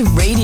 Radio,